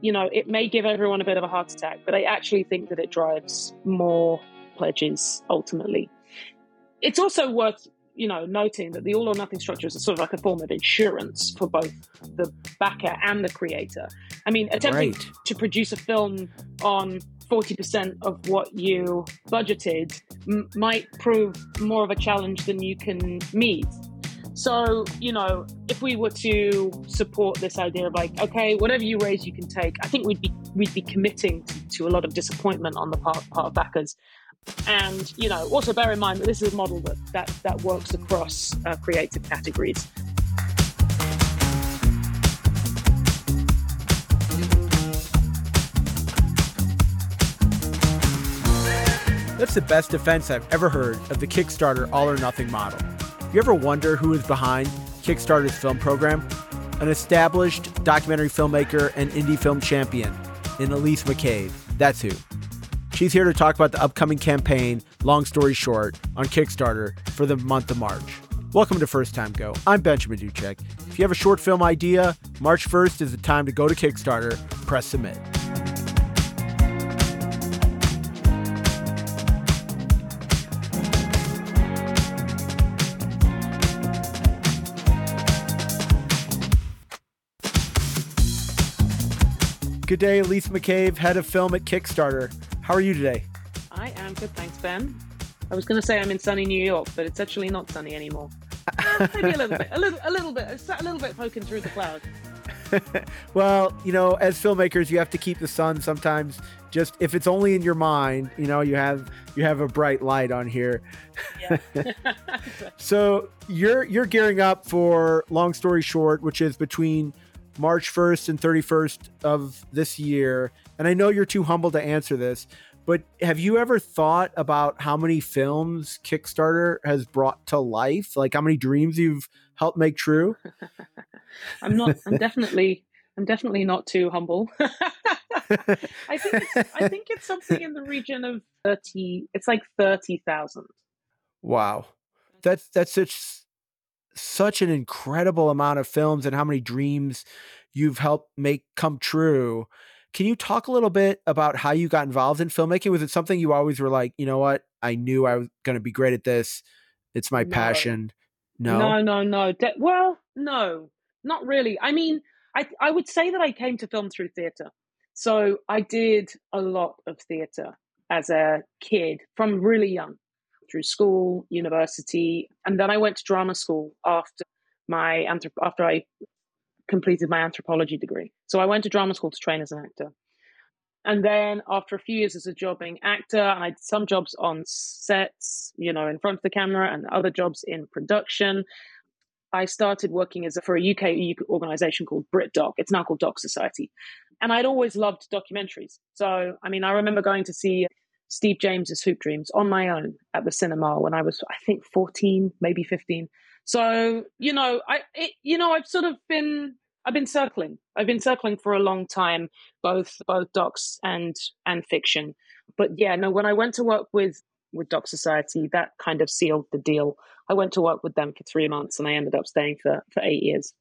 you know, it may give everyone a bit of a heart attack, but I actually think that it drives more pledges ultimately. It's also worth, you know, noting that the all or nothing structure is sort of like a form of insurance for both the backer and the creator. I mean, attempting right. to produce a film on 40% of what you budgeted m- might prove more of a challenge than you can meet. So, you know, if we were to support this idea of like, okay, whatever you raise, you can take, I think we'd be we'd be committing to, to a lot of disappointment on the part, part of backers. And you know, also bear in mind that this is a model that that, that works across uh, creative categories. That's the best defense I've ever heard of the Kickstarter all or nothing model. You ever wonder who is behind Kickstarter's film program? An established documentary filmmaker and indie film champion in Elise McCave. That's who. She's here to talk about the upcoming campaign, Long Story Short, on Kickstarter for the month of March. Welcome to First Time Go. I'm Benjamin Duchek. If you have a short film idea, March 1st is the time to go to Kickstarter, press submit. Good day, Elise McCave, head of film at Kickstarter. How are you today? I am good, thanks, Ben. I was going to say I'm in sunny New York, but it's actually not sunny anymore. Uh, maybe a little bit, a little, a little bit, a little bit poking through the clouds. well, you know, as filmmakers, you have to keep the sun sometimes. Just if it's only in your mind, you know, you have you have a bright light on here. Yeah. so you're you're gearing up for long story short, which is between March 1st and 31st of this year. And I know you're too humble to answer this, but have you ever thought about how many films Kickstarter has brought to life? Like how many dreams you've helped make true? I'm not, I'm definitely, I'm definitely not too humble. I think it's, I think it's something in the region of 30, it's like 30,000. Wow. That's, that's such such an incredible amount of films and how many dreams you've helped make come true. Can you talk a little bit about how you got involved in filmmaking? Was it something you always were like, you know what? I knew I was going to be great at this. It's my no. passion. No, no, no, no. De- well, no, not really. I mean, I I would say that I came to film through theater. So I did a lot of theater as a kid from really young through school, university, and then I went to drama school after my after I completed my anthropology degree. So I went to drama school to train as an actor. And then after a few years as a jobbing actor, and I did some jobs on sets, you know, in front of the camera and other jobs in production. I started working as a, for a UK organization called BritDoc. It's now called Doc Society. And I'd always loved documentaries. So, I mean, I remember going to see Steve James's Hoop Dreams on my own at the cinema when I was, I think, 14, maybe 15. So, you know, I, it, you know, I've sort of been, I've been circling. I've been circling for a long time, both, both docs and, and fiction. But yeah, no, when I went to work with, with Doc Society, that kind of sealed the deal. I went to work with them for three months and I ended up staying for, for eight years.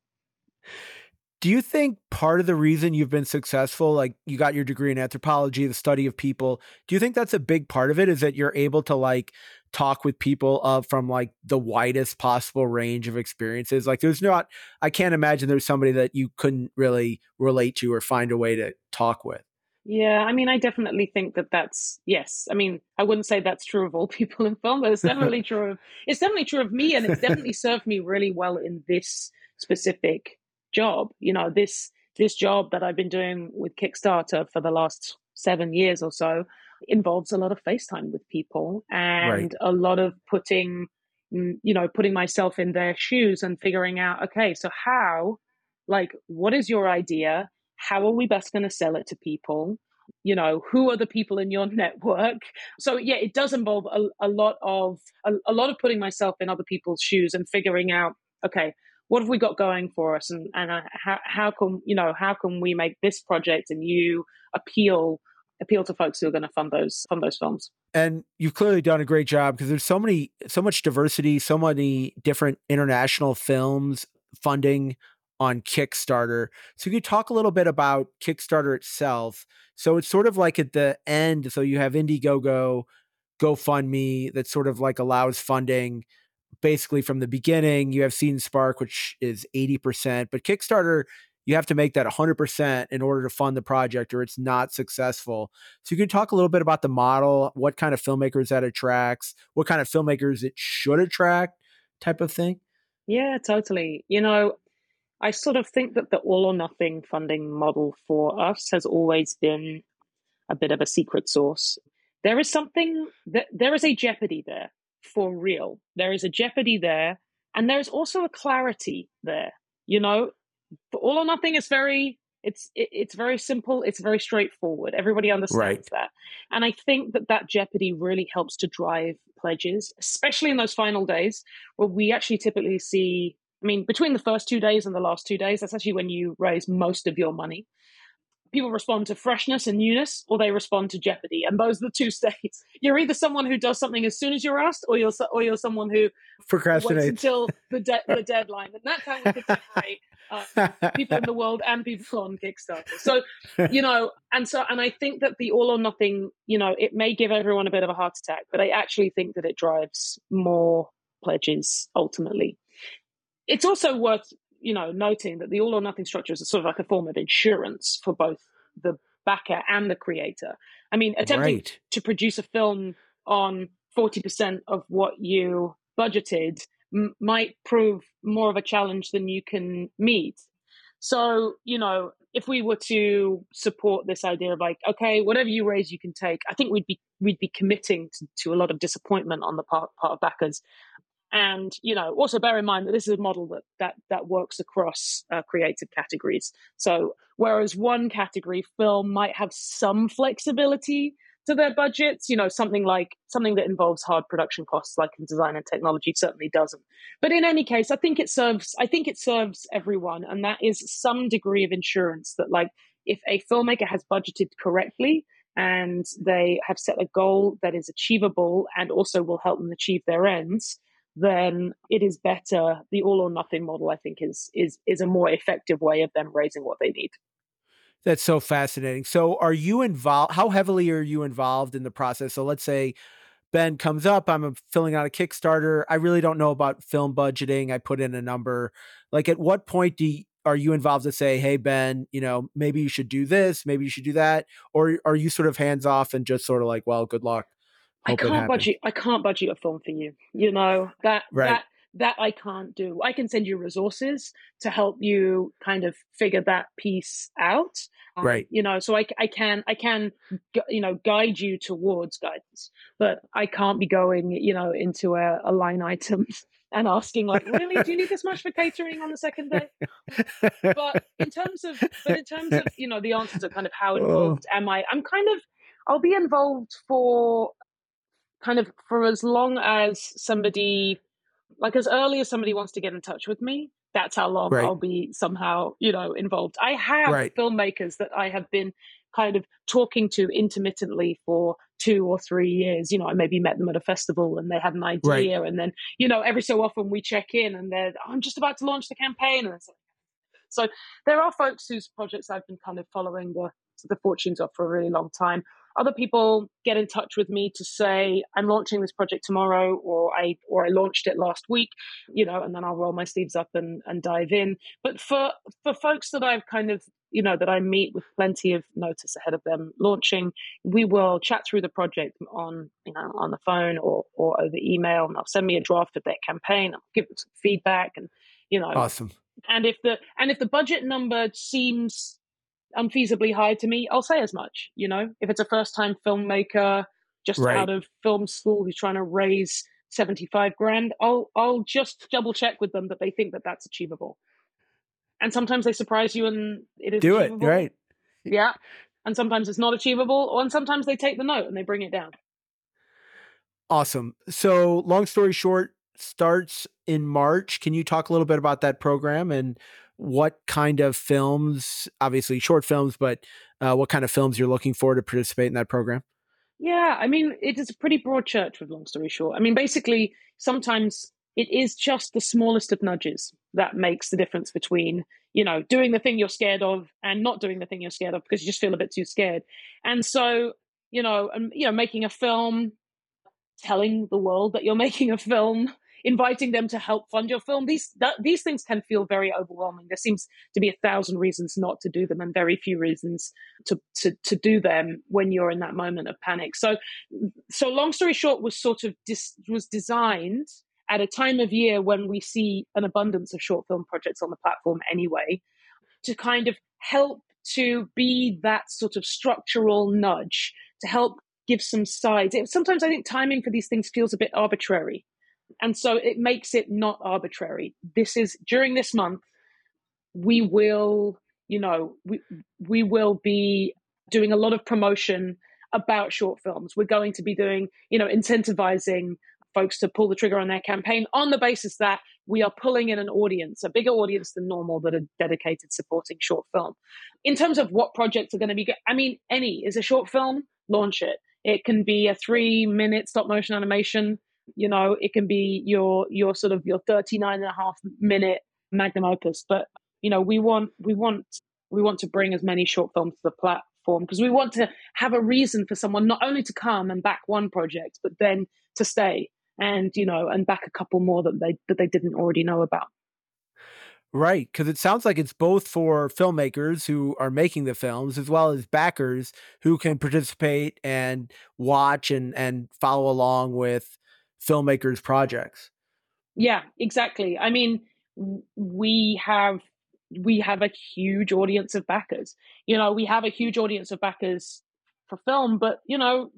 Do you think part of the reason you've been successful, like you got your degree in anthropology, the study of people, do you think that's a big part of it? Is that you're able to like talk with people uh, from like the widest possible range of experiences? Like there's not, I can't imagine there's somebody that you couldn't really relate to or find a way to talk with. Yeah, I mean, I definitely think that that's yes. I mean, I wouldn't say that's true of all people in film, but it's definitely true of it's definitely true of me, and it's definitely served me really well in this specific job. You know, this this job that I've been doing with Kickstarter for the last seven years or so involves a lot of FaceTime with people and right. a lot of putting mm, you know putting myself in their shoes and figuring out okay so how like what is your idea how are we best going to sell it to people you know who are the people in your network so yeah it does involve a, a lot of a, a lot of putting myself in other people's shoes and figuring out okay what have we got going for us and, and uh, how, how can you know how can we make this project and you appeal appeal to folks who are going to fund those fund those films and you've clearly done a great job because there's so many so much diversity so many different international films funding on Kickstarter. So, you talk a little bit about Kickstarter itself? So, it's sort of like at the end. So, you have Indiegogo, GoFundMe that sort of like allows funding basically from the beginning. You have Seed Spark, which is 80%, but Kickstarter, you have to make that 100% in order to fund the project or it's not successful. So, you can talk a little bit about the model, what kind of filmmakers that attracts, what kind of filmmakers it should attract, type of thing? Yeah, totally. You know, I sort of think that the all or nothing funding model for us has always been a bit of a secret sauce. There is something that there is a jeopardy there for real. There is a jeopardy there, and there's also a clarity there. You know, for all or nothing is very it's it, it's very simple. It's very straightforward. Everybody understands right. that, and I think that that jeopardy really helps to drive pledges, especially in those final days where we actually typically see I mean, between the first two days and the last two days, that's actually when you raise most of your money. People respond to freshness and newness, or they respond to jeopardy, and those are the two states. You're either someone who does something as soon as you're asked, or you're or you're someone who procrastinates until the de- the deadline. And that's how we could separate uh, people in the world and people on Kickstarter. So, you know, and so and I think that the all or nothing, you know, it may give everyone a bit of a heart attack, but I actually think that it drives more pledges ultimately it's also worth you know noting that the all or nothing structure is sort of like a form of insurance for both the backer and the creator. I mean, attempting right. to produce a film on forty percent of what you budgeted m- might prove more of a challenge than you can meet. So, you know, if we were to support this idea of like, okay, whatever you raise, you can take, I think we'd be we'd be committing to, to a lot of disappointment on the part, part of backers and you know also bear in mind that this is a model that that that works across uh, creative categories. So whereas one category film might have some flexibility to their budgets you know something like something that involves hard production costs like in design and technology certainly doesn't. But in any case i think it serves i think it serves everyone and that is some degree of insurance that like if a filmmaker has budgeted correctly and they have set a goal that is achievable and also will help them achieve their ends then it is better. The all or nothing model, I think, is is is a more effective way of them raising what they need. That's so fascinating. So, are you involved? How heavily are you involved in the process? So, let's say Ben comes up, I'm uh, filling out a Kickstarter. I really don't know about film budgeting. I put in a number. Like, at what point do you, are you involved to say, "Hey, Ben, you know, maybe you should do this, maybe you should do that," or are you sort of hands off and just sort of like, "Well, good luck." I can't budget. I can't budget a film for you. You know that right. that that I can't do. I can send you resources to help you kind of figure that piece out. Um, right. You know, so I, I can I can you know guide you towards guidance, but I can't be going you know into a, a line item and asking like, really, do you need this much for catering on the second day? but in terms of but in terms of you know the answers are kind of how involved oh. am I? I'm kind of I'll be involved for kind of for as long as somebody like as early as somebody wants to get in touch with me that's how long right. i'll be somehow you know involved i have right. filmmakers that i have been kind of talking to intermittently for two or three years you know i maybe met them at a festival and they had an idea right. and then you know every so often we check in and they're i'm just about to launch the campaign and so, so there are folks whose projects i've been kind of following the the fortunes of for a really long time other people get in touch with me to say i'm launching this project tomorrow or i or i launched it last week you know and then i'll roll my sleeves up and and dive in. But for for folks that i've kind of you know that i meet with plenty of notice ahead of them launching we will chat through the project on you know on the phone or or over email and they'll send me a draft of their campaign i'll give them some feedback and you know. Awesome. And if the and if the budget number seems unfeasibly high to me, I'll say as much. You know, if it's a first time filmmaker just right. out of film school who's trying to raise 75 grand, I'll, I'll just double check with them that they think that that's achievable. And sometimes they surprise you and it is do achievable. it right. Yeah. And sometimes it's not achievable, and sometimes they take the note and they bring it down. Awesome. So, long story short, starts in March. Can you talk a little bit about that program and what kind of films, obviously short films, but uh, what kind of films you're looking for to participate in that program? Yeah, I mean, it is a pretty broad church with long story short. I mean, basically, sometimes it is just the smallest of nudges that makes the difference between you know doing the thing you're scared of and not doing the thing you're scared of because you just feel a bit too scared and so you know and you know making a film telling the world that you're making a film inviting them to help fund your film these these things can feel very overwhelming there seems to be a thousand reasons not to do them and very few reasons to to, to do them when you're in that moment of panic so so long story short was sort of dis, was designed at a time of year when we see an abundance of short film projects on the platform anyway, to kind of help to be that sort of structural nudge to help give some sides. It, sometimes I think timing for these things feels a bit arbitrary. And so it makes it not arbitrary. This is during this month, we will, you know, we, we will be doing a lot of promotion about short films. We're going to be doing, you know, incentivizing folks to pull the trigger on their campaign on the basis that we are pulling in an audience, a bigger audience than normal that are dedicated supporting short film. In terms of what projects are going to be, I mean, any is a short film, launch it. It can be a three minute stop motion animation. You know, it can be your your sort of your 39 and a half minute magnum opus. But you know, we want we want we want to bring as many short films to the platform because we want to have a reason for someone not only to come and back one project, but then to stay and you know and back a couple more that they that they didn't already know about right because it sounds like it's both for filmmakers who are making the films as well as backers who can participate and watch and and follow along with filmmakers projects. Yeah exactly. I mean we have we have a huge audience of backers. You know we have a huge audience of backers for film but you know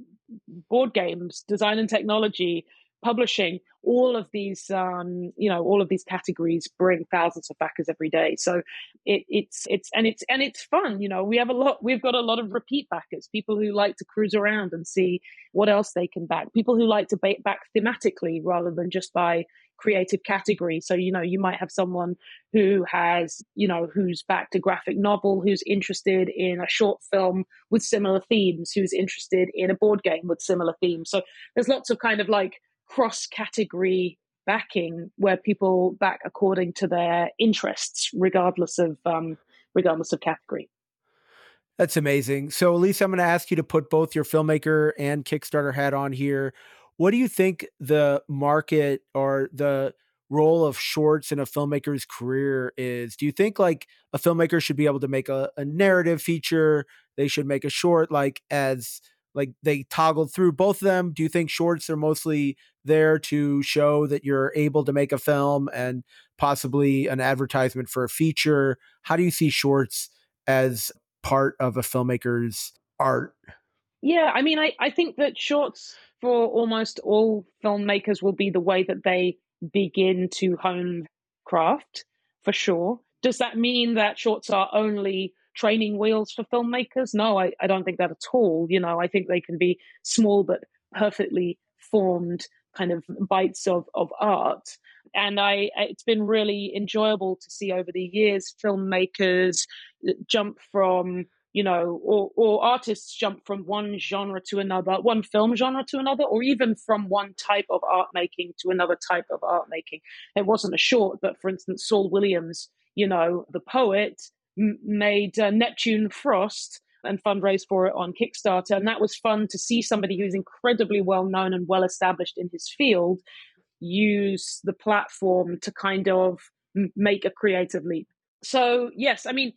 board games design and technology publishing all of these um, you know all of these categories bring thousands of backers every day. So it, it's it's and it's and it's fun you know we have a lot we've got a lot of repeat backers people who like to cruise around and see what else they can back people who like to back thematically rather than just by creative category. So you know you might have someone who has you know who's backed a graphic novel who's interested in a short film with similar themes who's interested in a board game with similar themes. So there's lots of kind of like cross category backing where people back according to their interests, regardless of um, regardless of category. That's amazing. So, Elise, I'm going to ask you to put both your filmmaker and Kickstarter hat on here. What do you think the market or the role of shorts in a filmmaker's career is? Do you think like a filmmaker should be able to make a, a narrative feature? They should make a short like as like they toggled through both of them. Do you think shorts are mostly there to show that you're able to make a film and possibly an advertisement for a feature? How do you see shorts as part of a filmmaker's art? Yeah i mean i, I think that shorts for almost all filmmakers will be the way that they begin to hone craft for sure. Does that mean that shorts are only training wheels for filmmakers. No, I, I don't think that at all. You know, I think they can be small but perfectly formed kind of bites of, of art. And I, it's been really enjoyable to see over the years filmmakers jump from, you know, or, or artists jump from one genre to another, one film genre to another, or even from one type of art making to another type of art making. It wasn't a short, but for instance, Saul Williams, you know, the poet, made uh, Neptune Frost and fundraised for it on Kickstarter. And that was fun to see somebody who's incredibly well known and well established in his field use the platform to kind of make a creative leap. So, yes, I mean,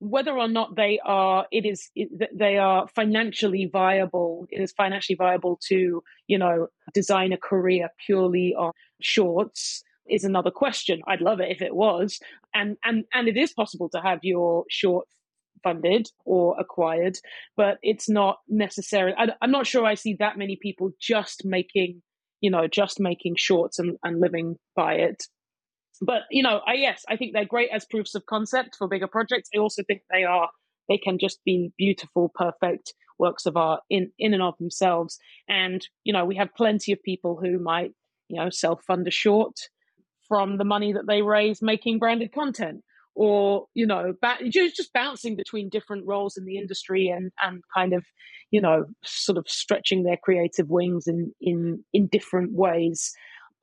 whether or not they are it is it, they are financially viable it is financially viable to you know design a career purely on shorts is another question. I'd love it if it was. And and and it is possible to have your short funded or acquired, but it's not necessary. I, am not sure I see that many people just making, you know, just making shorts and, and living by it. But you know, I yes, I think they're great as proofs of concept for bigger projects. I also think they are they can just be beautiful, perfect works of art in in and of themselves. And you know, we have plenty of people who might you know self fund a short from the money that they raise making branded content or you know ba- just bouncing between different roles in the industry and and kind of you know sort of stretching their creative wings in in in different ways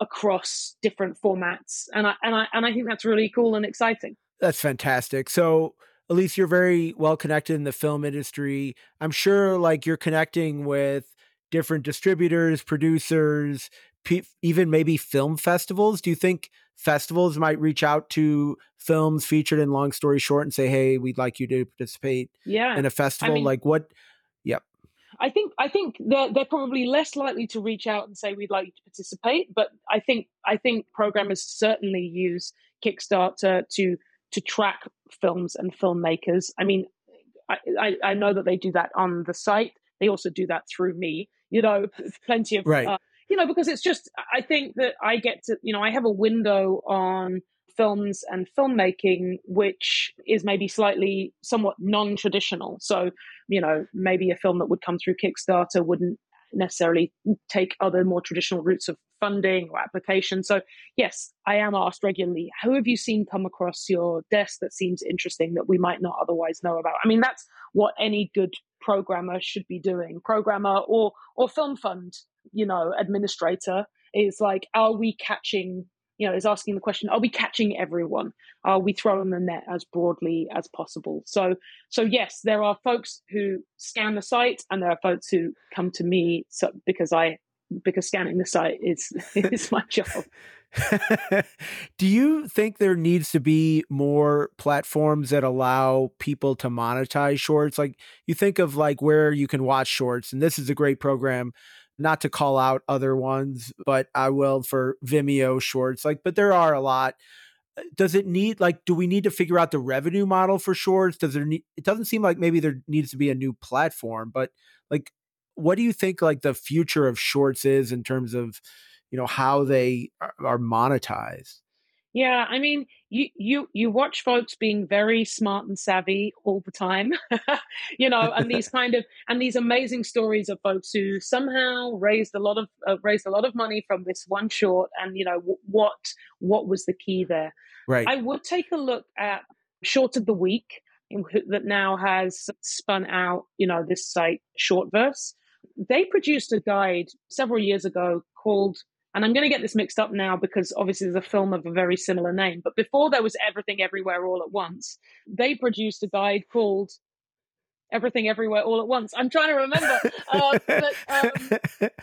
across different formats, and I and I and I think that's really cool and exciting. That's fantastic. So. Elise, you're very well connected in the film industry. I'm sure like you're connecting with different distributors, producers, even maybe film festivals. Do you think festivals might reach out to films featured in Long Story Short and say, "Hey, we'd like you to participate yeah. in a festival"? I mean, like what? Yep. I think I think they're they're probably less likely to reach out and say we'd like you to participate, but I think I think programmers certainly use Kickstarter to to track films and filmmakers. I mean, I, I, I know that they do that on the site. They also do that through me. You know, plenty of right. Uh, you know, because it's just, I think that I get to, you know, I have a window on films and filmmaking, which is maybe slightly somewhat non traditional. So, you know, maybe a film that would come through Kickstarter wouldn't necessarily take other more traditional routes of funding or application. So, yes, I am asked regularly, who have you seen come across your desk that seems interesting that we might not otherwise know about? I mean, that's what any good programmer should be doing, programmer or or film fund, you know, administrator is like, are we catching? You know, is asking the question: Are we catching everyone? Are we throwing the net as broadly as possible? So, so yes, there are folks who scan the site, and there are folks who come to me so, because I because scanning the site is is my job. Do you think there needs to be more platforms that allow people to monetize shorts? Like you think of like where you can watch shorts, and this is a great program. Not to call out other ones, but I will for Vimeo shorts. Like, but there are a lot. Uh, does it need like do we need to figure out the revenue model for shorts? Does there need it doesn't seem like maybe there needs to be a new platform, but like what do you think like the future of shorts is in terms of you know how they are monetized yeah i mean you you you watch folks being very smart and savvy all the time you know and these kind of and these amazing stories of folks who somehow raised a lot of uh, raised a lot of money from this one short and you know w- what what was the key there. Right. I would take a look at short of the week that now has spun out you know this site shortverse. They produced a guide several years ago called and I'm going to get this mixed up now because obviously there's a film of a very similar name. But before there was Everything Everywhere All at Once, they produced a guide called Everything Everywhere All at Once. I'm trying to remember. uh, but, um,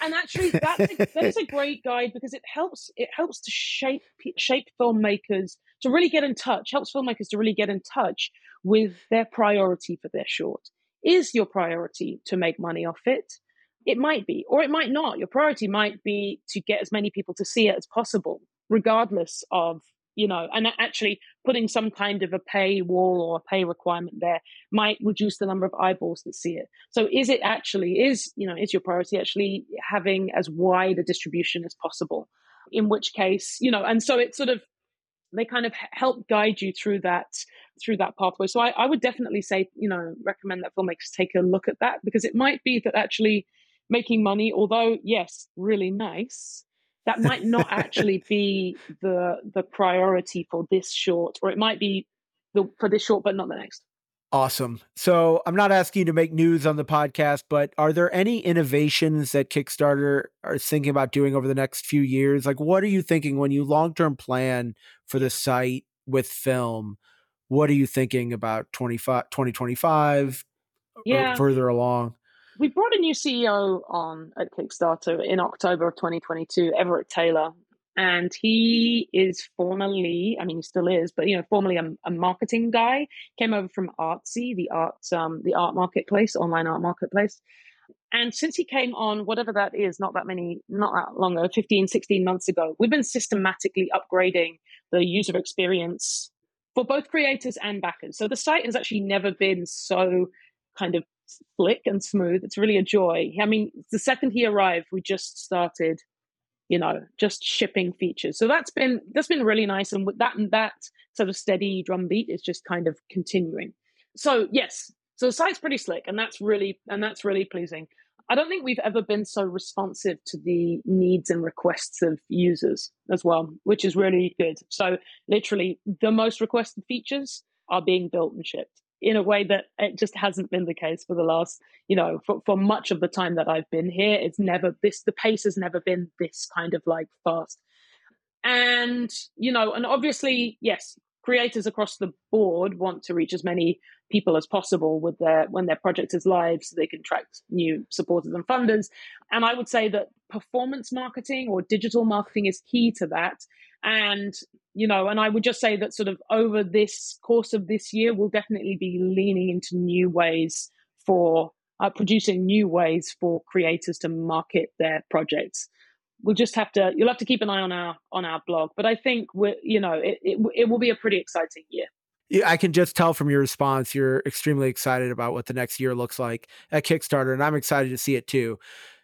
and actually, that's a, that is a great guide because it helps it helps to shape shape filmmakers to really get in touch. Helps filmmakers to really get in touch with their priority for their short. Is your priority to make money off it? It might be, or it might not. Your priority might be to get as many people to see it as possible, regardless of, you know, and actually putting some kind of a pay wall or a pay requirement there might reduce the number of eyeballs that see it. So is it actually, is, you know, is your priority actually having as wide a distribution as possible? In which case, you know, and so it sort of, they kind of help guide you through that through that pathway. So I, I would definitely say, you know, recommend that filmmakers take a look at that because it might be that actually making money, although yes, really nice, that might not actually be the the priority for this short, or it might be the for this short, but not the next. Awesome. So I'm not asking you to make news on the podcast, but are there any innovations that Kickstarter are thinking about doing over the next few years? Like, what are you thinking when you long term plan for the site with film? What are you thinking about 25, 2025 yeah. further along? We brought a new CEO on at Kickstarter in October of 2022, Everett Taylor. And he is formerly, I mean, he still is, but you know, formerly a, a marketing guy. Came over from Artsy, the art, um, the art marketplace, online art marketplace. And since he came on, whatever that is, not that many, not that long ago, 15, 16 months ago, we've been systematically upgrading the user experience for both creators and backers. So the site has actually never been so kind of slick and smooth. It's really a joy. I mean, the second he arrived, we just started, you know, just shipping features. So that's been that's been really nice, and with that and that sort of steady drumbeat is just kind of continuing. So yes, so the site's pretty slick, and that's really and that's really pleasing. I don't think we've ever been so responsive to the needs and requests of users as well, which is really good. So literally, the most requested features are being built and shipped in a way that it just hasn't been the case for the last, you know, for, for much of the time that I've been here. It's never this, the pace has never been this kind of like fast. And, you know, and obviously, yes, creators across the board want to reach as many people as possible with their when their project is live so they can attract new supporters and funders and i would say that performance marketing or digital marketing is key to that and you know and i would just say that sort of over this course of this year we'll definitely be leaning into new ways for uh, producing new ways for creators to market their projects we'll just have to you'll have to keep an eye on our on our blog but i think we're you know it, it, it will be a pretty exciting year Yeah, I can just tell from your response, you're extremely excited about what the next year looks like at Kickstarter, and I'm excited to see it too.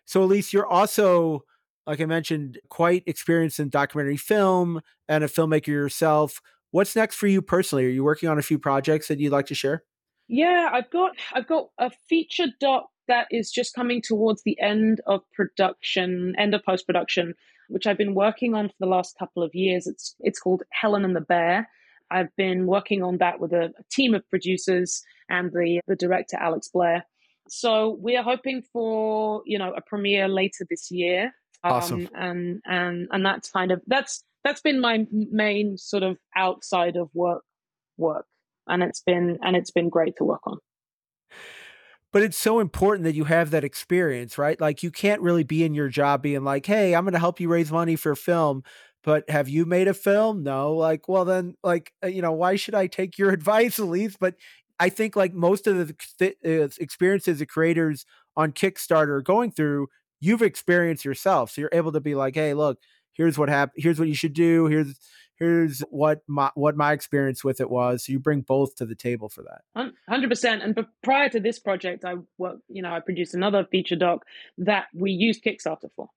So, Elise, you're also, like I mentioned, quite experienced in documentary film and a filmmaker yourself. What's next for you personally? Are you working on a few projects that you'd like to share? Yeah, I've got I've got a feature doc that is just coming towards the end of production, end of post production, which I've been working on for the last couple of years. It's it's called Helen and the Bear I've been working on that with a, a team of producers and the, the director, Alex Blair. So we are hoping for, you know, a premiere later this year. Um, awesome. And, and, and that's kind of, that's, that's been my main sort of outside of work work. And it's been, and it's been great to work on but it's so important that you have that experience, right? Like you can't really be in your job being like, "Hey, I'm going to help you raise money for film." but have you made a film? No. Like, well, then, like, uh, you know, why should I take your advice, Elise? But I think like most of the th- uh, experiences of creators on Kickstarter are going through, you've experienced yourself. So you're able to be like, hey, look, here's what happened. Here's what you should do. Here's here's what my what my experience with it was. So you bring both to the table for that. Hundred percent. And prior to this project, I worked. You know, I produced another feature doc that we used Kickstarter for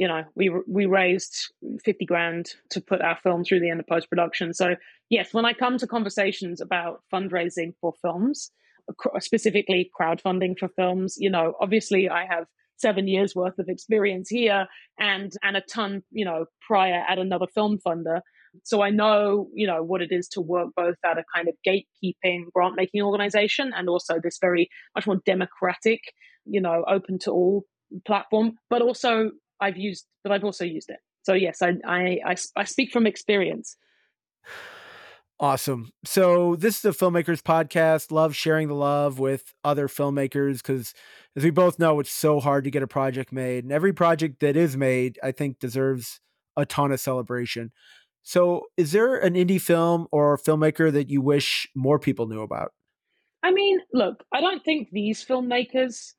you know, we we raised fifty grand to put our film through the end of post production. So yes, when I come to conversations about fundraising for films, specifically crowdfunding for films, you know, obviously I have seven years worth of experience here and and a ton, you know, prior at another film funder. So I know, you know, what it is to work both at a kind of gatekeeping grant making organization and also this very much more democratic, you know, open to all platform, but also I've used, but I've also used it. So yes, I I I, I speak from experience. Awesome. So this is a filmmakers podcast. Love sharing the love with other filmmakers because, as we both know, it's so hard to get a project made, and every project that is made, I think, deserves a ton of celebration. So, is there an indie film or filmmaker that you wish more people knew about? I mean, look, I don't think these filmmakers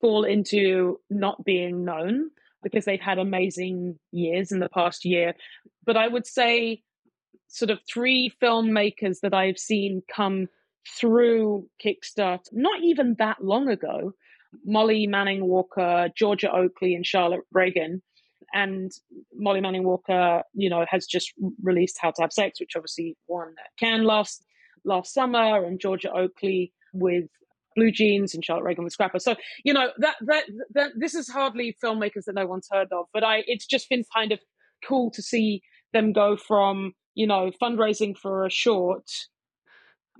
fall into not being known because they've had amazing years in the past year. But I would say, sort of, three filmmakers that I've seen come through Kickstarter, not even that long ago Molly Manning Walker, Georgia Oakley, and Charlotte Regan. And Molly Manning Walker, you know, has just released How to Have Sex, which obviously won Cannes last last summer, and Georgia Oakley with Blue Jeans and Charlotte Regan with Scrapper. So you know that, that that this is hardly filmmakers that no one's heard of, but I it's just been kind of cool to see them go from you know fundraising for a short,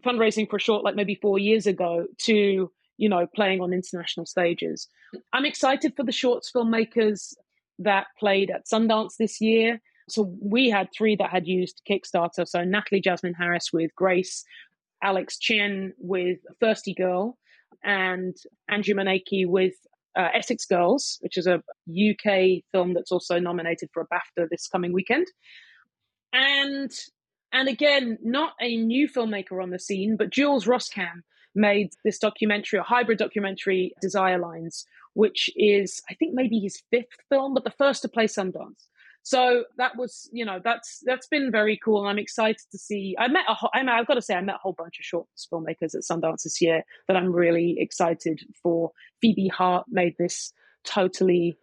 fundraising for a short like maybe four years ago to you know playing on international stages. I'm excited for the shorts filmmakers that played at Sundance this year. So we had three that had used Kickstarter. So Natalie Jasmine Harris with Grace, Alex Qin with Thirsty Girl, and Angela Moneke with uh, Essex Girls, which is a UK film that's also nominated for a BAFTA this coming weekend. And and again, not a new filmmaker on the scene, but Jules Rosskam made this documentary, a hybrid documentary, Desire Lines, which is I think maybe his fifth film, but the first to play Sundance. So that was, you know, that's that's been very cool, and I'm excited to see. I met, a, I I've got to say, I met a whole bunch of shorts filmmakers at Sundance this year that I'm really excited for. Phoebe Hart made this totally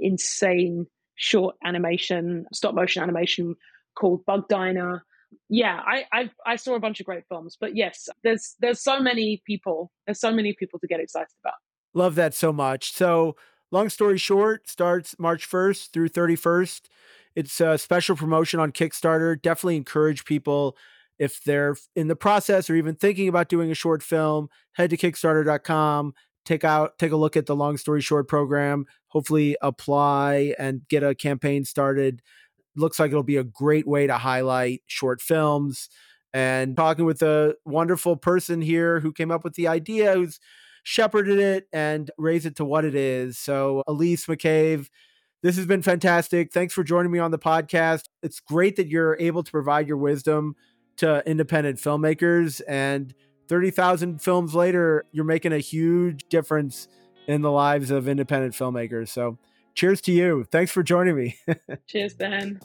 insane short animation, stop motion animation called Bug Diner. Yeah, I, I I saw a bunch of great films, but yes, there's there's so many people, there's so many people to get excited about. Love that so much. So long story short, starts March 1st through 31st. It's a special promotion on Kickstarter. Definitely encourage people if they're in the process or even thinking about doing a short film, head to kickstarter.com, take out take a look at the long story short program, hopefully apply and get a campaign started. Looks like it'll be a great way to highlight short films and talking with a wonderful person here who came up with the idea, who's shepherded it and raised it to what it is. So, Elise McCave, this has been fantastic. Thanks for joining me on the podcast. It's great that you're able to provide your wisdom to independent filmmakers. And 30,000 films later, you're making a huge difference in the lives of independent filmmakers. So, cheers to you. Thanks for joining me. cheers, Ben.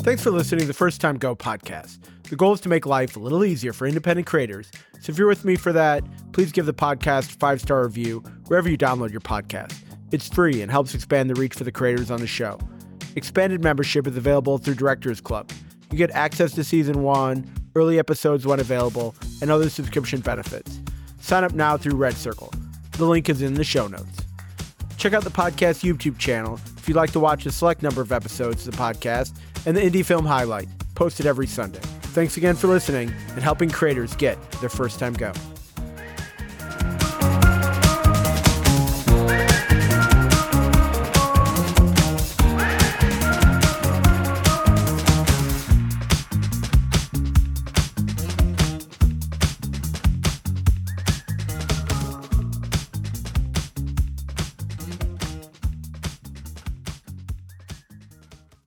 Thanks for listening to the First Time Go podcast. The goal is to make life a little easier for independent creators. So if you're with me for that, please give the podcast a five star review wherever you download your podcast. It's free and helps expand the reach for the creators on the show. Expanded membership is available through Directors Club. You get access to season one, early episodes when available, and other subscription benefits. Sign up now through Red Circle. The link is in the show notes. Check out the podcast YouTube channel if you'd like to watch a select number of episodes of the podcast and the Indie Film Highlight, posted every Sunday. Thanks again for listening and helping creators get their first time go.